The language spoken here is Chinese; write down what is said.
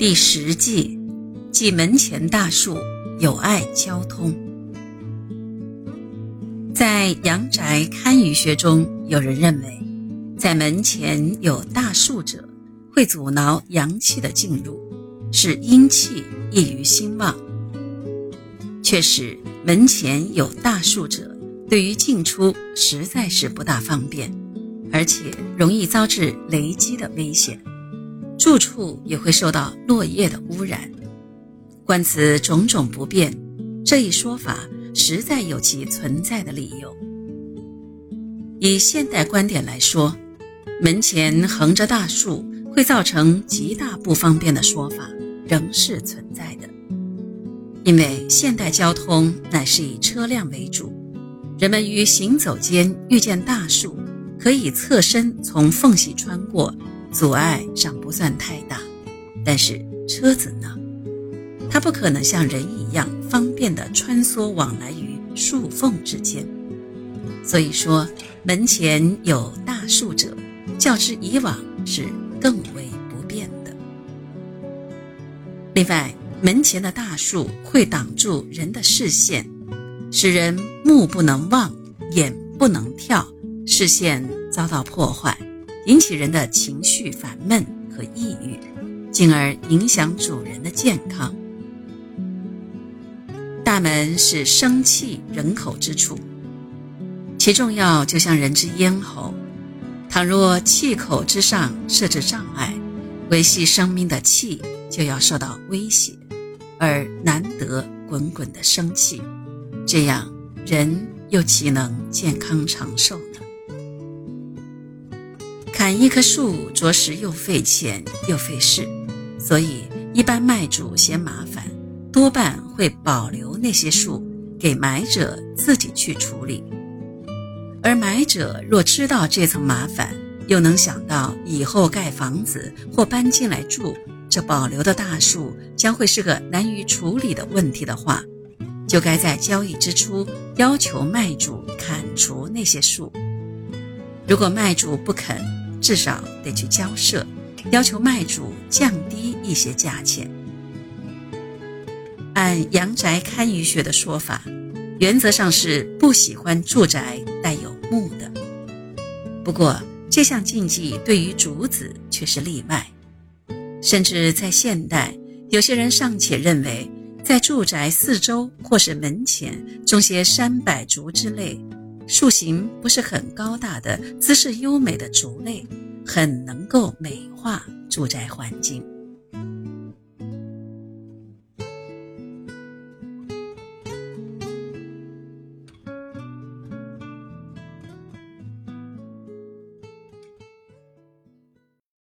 第十计，即门前大树有碍交通。在阳宅堪舆学中，有人认为，在门前有大树者，会阻挠阳气的进入，使阴气易于兴旺。确实，门前有大树者，对于进出实在是不大方便，而且容易遭致雷击的危险。住处也会受到落叶的污染。观此种种不便，这一说法实在有其存在的理由。以现代观点来说，门前横着大树会造成极大不方便的说法仍是存在的。因为现代交通乃是以车辆为主，人们于行走间遇见大树，可以侧身从缝隙穿过。阻碍尚不算太大，但是车子呢？它不可能像人一样方便地穿梭往来于树缝之间。所以说，门前有大树者，较之以往是更为不便的。另外，门前的大树会挡住人的视线，使人目不能望，眼不能跳，视线遭到破坏。引起人的情绪烦闷和抑郁，进而影响主人的健康。大门是生气人口之处，其重要就像人之咽喉。倘若气口之上设置障碍，维系生命的气就要受到威胁，而难得滚滚的生气，这样人又岂能健康长寿呢？砍一棵树，着实又费钱又费事，所以一般卖主嫌麻烦，多半会保留那些树给买者自己去处理。而买者若知道这层麻烦，又能想到以后盖房子或搬进来住，这保留的大树将会是个难于处理的问题的话，就该在交易之初要求卖主砍除那些树。如果卖主不肯，至少得去交涉，要求卖主降低一些价钱。按阳宅堪舆学的说法，原则上是不喜欢住宅带有木的。不过这项禁忌对于竹子却是例外，甚至在现代，有些人尚且认为，在住宅四周或是门前种些山柏竹之类。树形不是很高大的、姿势优美的竹类，很能够美化住宅环境。